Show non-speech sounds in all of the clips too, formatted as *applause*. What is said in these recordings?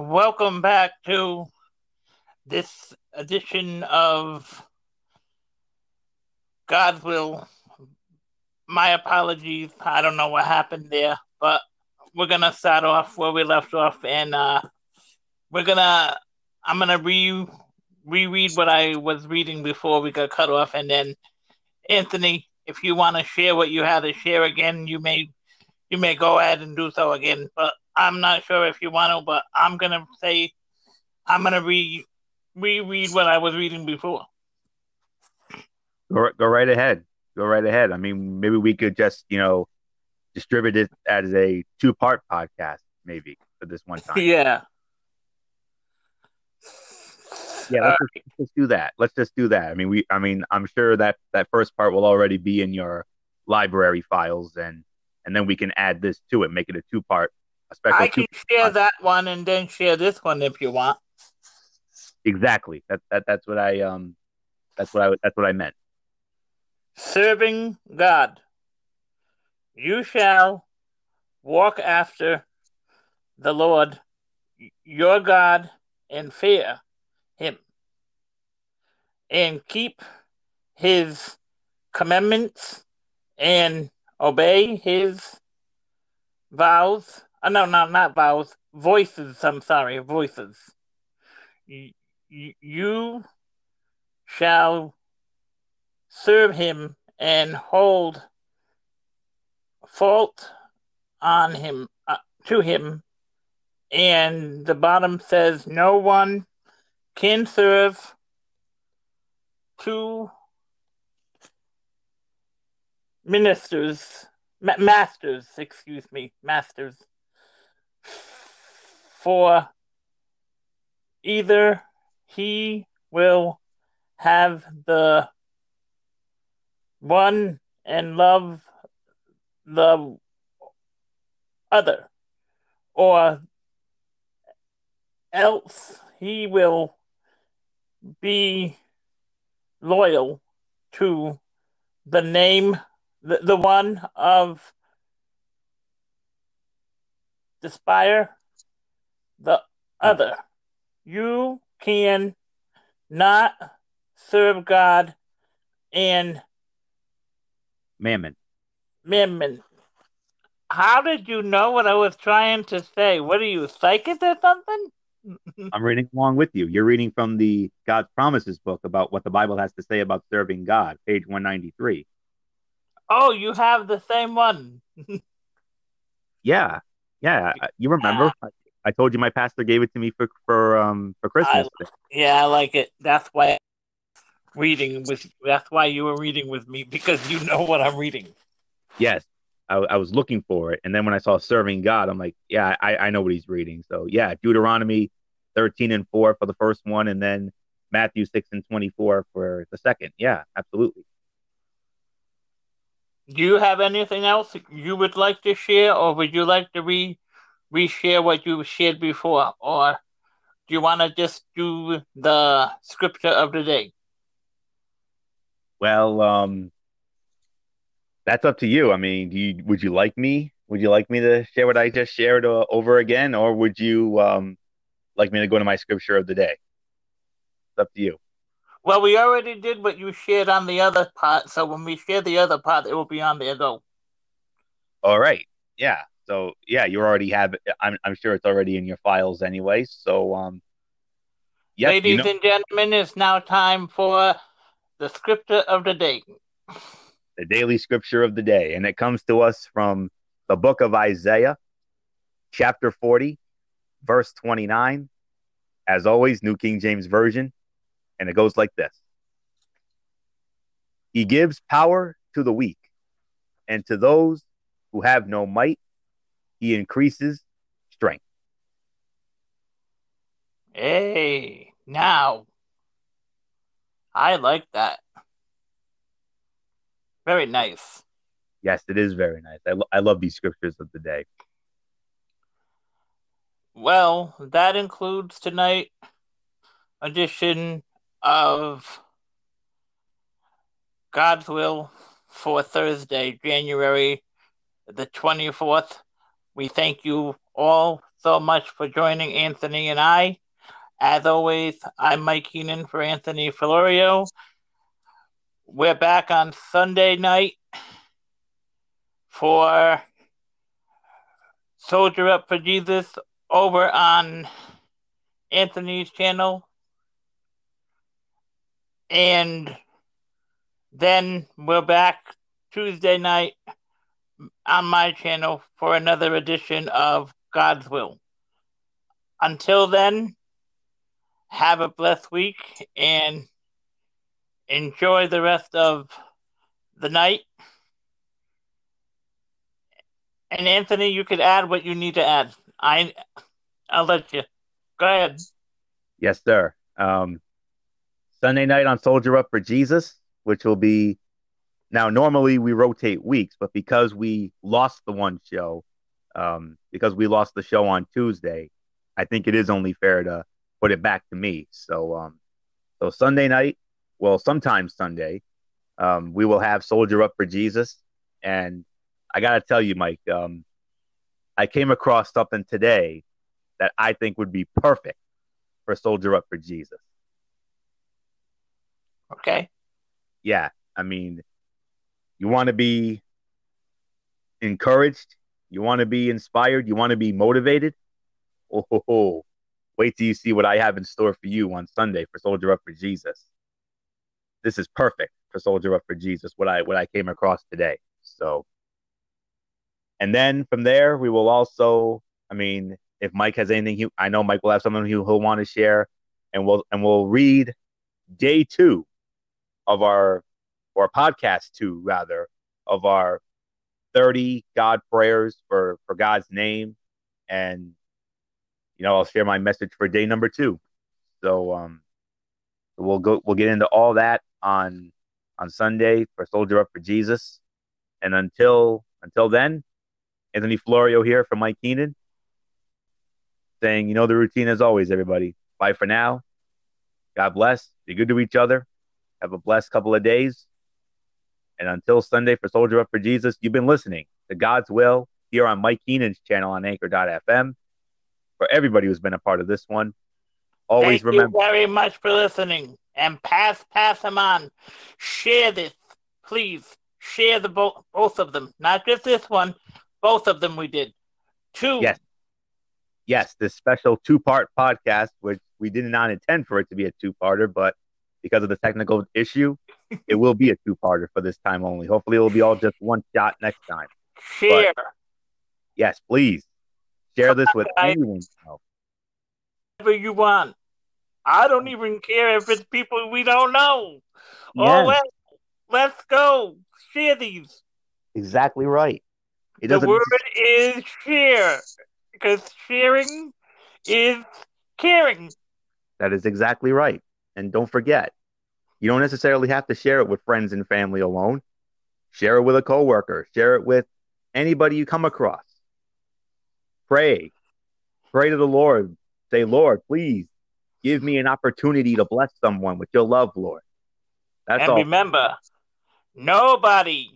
welcome back to this edition of God's Will. My apologies. I don't know what happened there, but we're gonna start off where we left off, and uh, we're gonna. I'm gonna re reread what I was reading before we got cut off, and then Anthony, if you want to share what you had to share again, you may you may go ahead and do so again. But I'm not sure if you want to, but I'm gonna say I'm gonna re reread what I was reading before. Go, go right ahead. Go right ahead. I mean, maybe we could just you know distribute it as a two part podcast, maybe for this one time. *laughs* yeah. Yeah, let's, just, let's just do that. Let's just do that. I mean, we. I mean, I'm sure that that first part will already be in your library files, and and then we can add this to it, make it a two part. I can share that one and then share this one if you want. Exactly. That that that's what I um. That's what I that's what I meant. Serving God. You shall walk after the Lord your God and fear him, and keep his commandments and obey his vows. Oh, no, no, not vows. Voices. I'm sorry, voices. You shall serve him and hold fault on him uh, to him and the bottom says no one can serve two ministers ma- masters excuse me masters for either he will have the one and love the other, or else he will be loyal to the name, the, the one of despire the other. Mm. You can not serve God and Mammon. Mammon. How did you know what I was trying to say? What are you, psychic or something? *laughs* I'm reading along with you. You're reading from the God's Promises book about what the Bible has to say about serving God, page 193. Oh, you have the same one. *laughs* Yeah, yeah. You remember? I, I told you my pastor gave it to me for for um for Christmas. Yeah, I like it. That's why reading with. That's why you were reading with me because you know what I'm reading. yes, I, I was looking for it, and then when I saw serving God, I'm like, yeah, I, I know what he's reading. So yeah, Deuteronomy 13 and 4 for the first one, and then Matthew 6 and 24 for the second. Yeah, absolutely. Do you have anything else you would like to share, or would you like to re reshare what you shared before, or do you want to just do the scripture of the day? Well, um, that's up to you. I mean, you would you like me? Would you like me to share what I just shared uh, over again, or would you um like me to go to my scripture of the day? It's up to you. Well, we already did what you shared on the other part, so when we share the other part, it will be on there though. All right. Yeah. So yeah, you already have it. I'm I'm sure it's already in your files anyway. So um yes, Ladies you know, and gentlemen, it's now time for the scripture of the day. the daily scripture of the day, and it comes to us from the book of Isaiah, chapter 40, verse 29. As always, New King James Version, and it goes like this. He gives power to the weak, and to those who have no might, he increases strength. Hey, now. I like that. Very nice. Yes, it is very nice. I, lo- I love these scriptures of the day. Well, that includes tonight edition of God's Will for Thursday, January the 24th. We thank you all so much for joining Anthony and I. As always, I'm Mike Keenan for Anthony Florio. We're back on Sunday night for Soldier Up for Jesus over on Anthony's channel. And then we're back Tuesday night on my channel for another edition of God's Will. Until then, have a blessed week and enjoy the rest of the night. And Anthony, you could add what you need to add. I, I'll let you. Go ahead. Yes, sir. Um, Sunday night on Soldier Up for Jesus, which will be now, normally we rotate weeks, but because we lost the one show, um, because we lost the show on Tuesday, I think it is only fair to put it back to me. So, um, so Sunday night, well, sometimes Sunday, um, we will have Soldier Up for Jesus, and I gotta tell you, Mike, um, I came across something today that I think would be perfect for Soldier Up for Jesus. Okay. Yeah, I mean, you want to be encouraged, you want to be inspired, you want to be motivated. Oh, wait till you see what I have in store for you on Sunday for Soldier Up for Jesus. This is perfect for Soldier Up for Jesus. What I what I came across today. So, and then from there we will also. I mean, if Mike has anything, he, I know Mike will have something he'll, he'll want to share, and we'll and we'll read day two of our or podcast two rather of our 30 God prayers for for God's name. And you know I'll share my message for day number 2 so um we'll go we'll get into all that on on Sunday for Soldier Up for Jesus. And until until then Anthony Florio here from Mike Keenan saying you know the routine as always everybody. Bye for now. God bless. Be good to each other have a blessed couple of days and until Sunday for Soldier Up for Jesus, you've been listening to God's Will here on Mike Keenan's channel on anchor.fm. For everybody who's been a part of this one, always Thank remember. you very much for listening. And pass, pass them on. Share this, please. Share the bo- both of them, not just this one. Both of them we did. Two. Yes. Yes, this special two part podcast, which we did not intend for it to be a two parter, but because of the technical issue, it will be a two parter for this time only. Hopefully, it will be all just one shot next time. Share. But, yes, please share this with I- anyone. Whatever you want. I don't even care if it's people we don't know. Oh, Yes, well, let's go. Share these. exactly right. It the doesn't. word is share. Because sharing is caring. That is exactly right. And don't forget, you don't necessarily have to share it with friends and family alone. Share it with a coworker. Share it with anybody you come across. Pray. Pray to the Lord. Say, Lord, please give me an opportunity to bless someone with your love, Lord. That's and all. remember, nobody.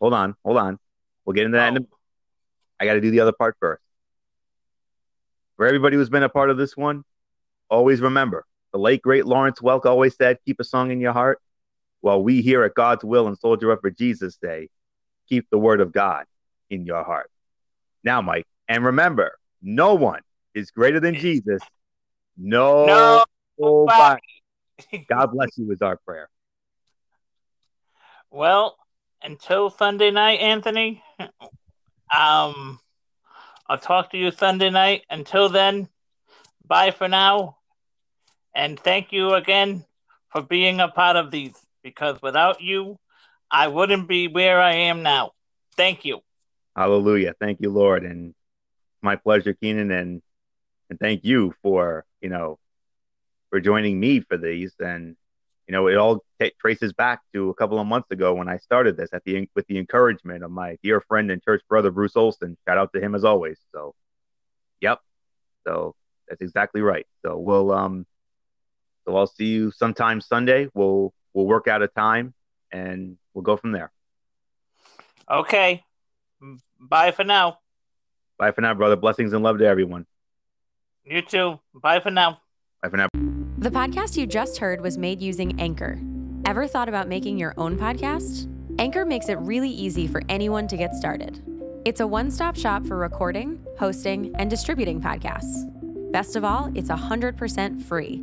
hold on, hold on. We'll get into that. In Oh, I got to do the other part first. For everybody who's been a part of this one, always remember the late great Lawrence Welk always said, "Keep a song in your heart." While we here at God's Will and Soldier Up for Jesus say, "Keep the word of God in your heart." Now, Mike, and remember, no one is greater than Jesus. No, No. nobody. *laughs* God bless you is our prayer. well, until Sunday night, Anthony. Um, I'll talk to you Sunday night. Until then, bye for now. And thank you again for being a part of these because without you, I wouldn't be where I am now. Thank you. Hallelujah. Thank you, Lord. And my pleasure, Keenan, and and thank you for, you know, for joining me for these. And, you know, it all t- traces back to a couple of months ago when I started this at the with the encouragement of my dear friend and church brother Bruce Olson. Shout out to him as always. So, yep. So that's exactly right. So we'll um so I'll see you sometime Sunday. We'll we'll work out a time and we'll go from there. Okay. Bye for now. Bye for now, brother. Blessings and love to everyone. You too. Bye for now. Bye for now. The podcast you just heard was made using Anchor. Ever thought about making your own podcast? Anchor makes it really easy for anyone to get started. It's a one stop shop for recording, hosting, and distributing podcasts. Best of all, it's 100% free.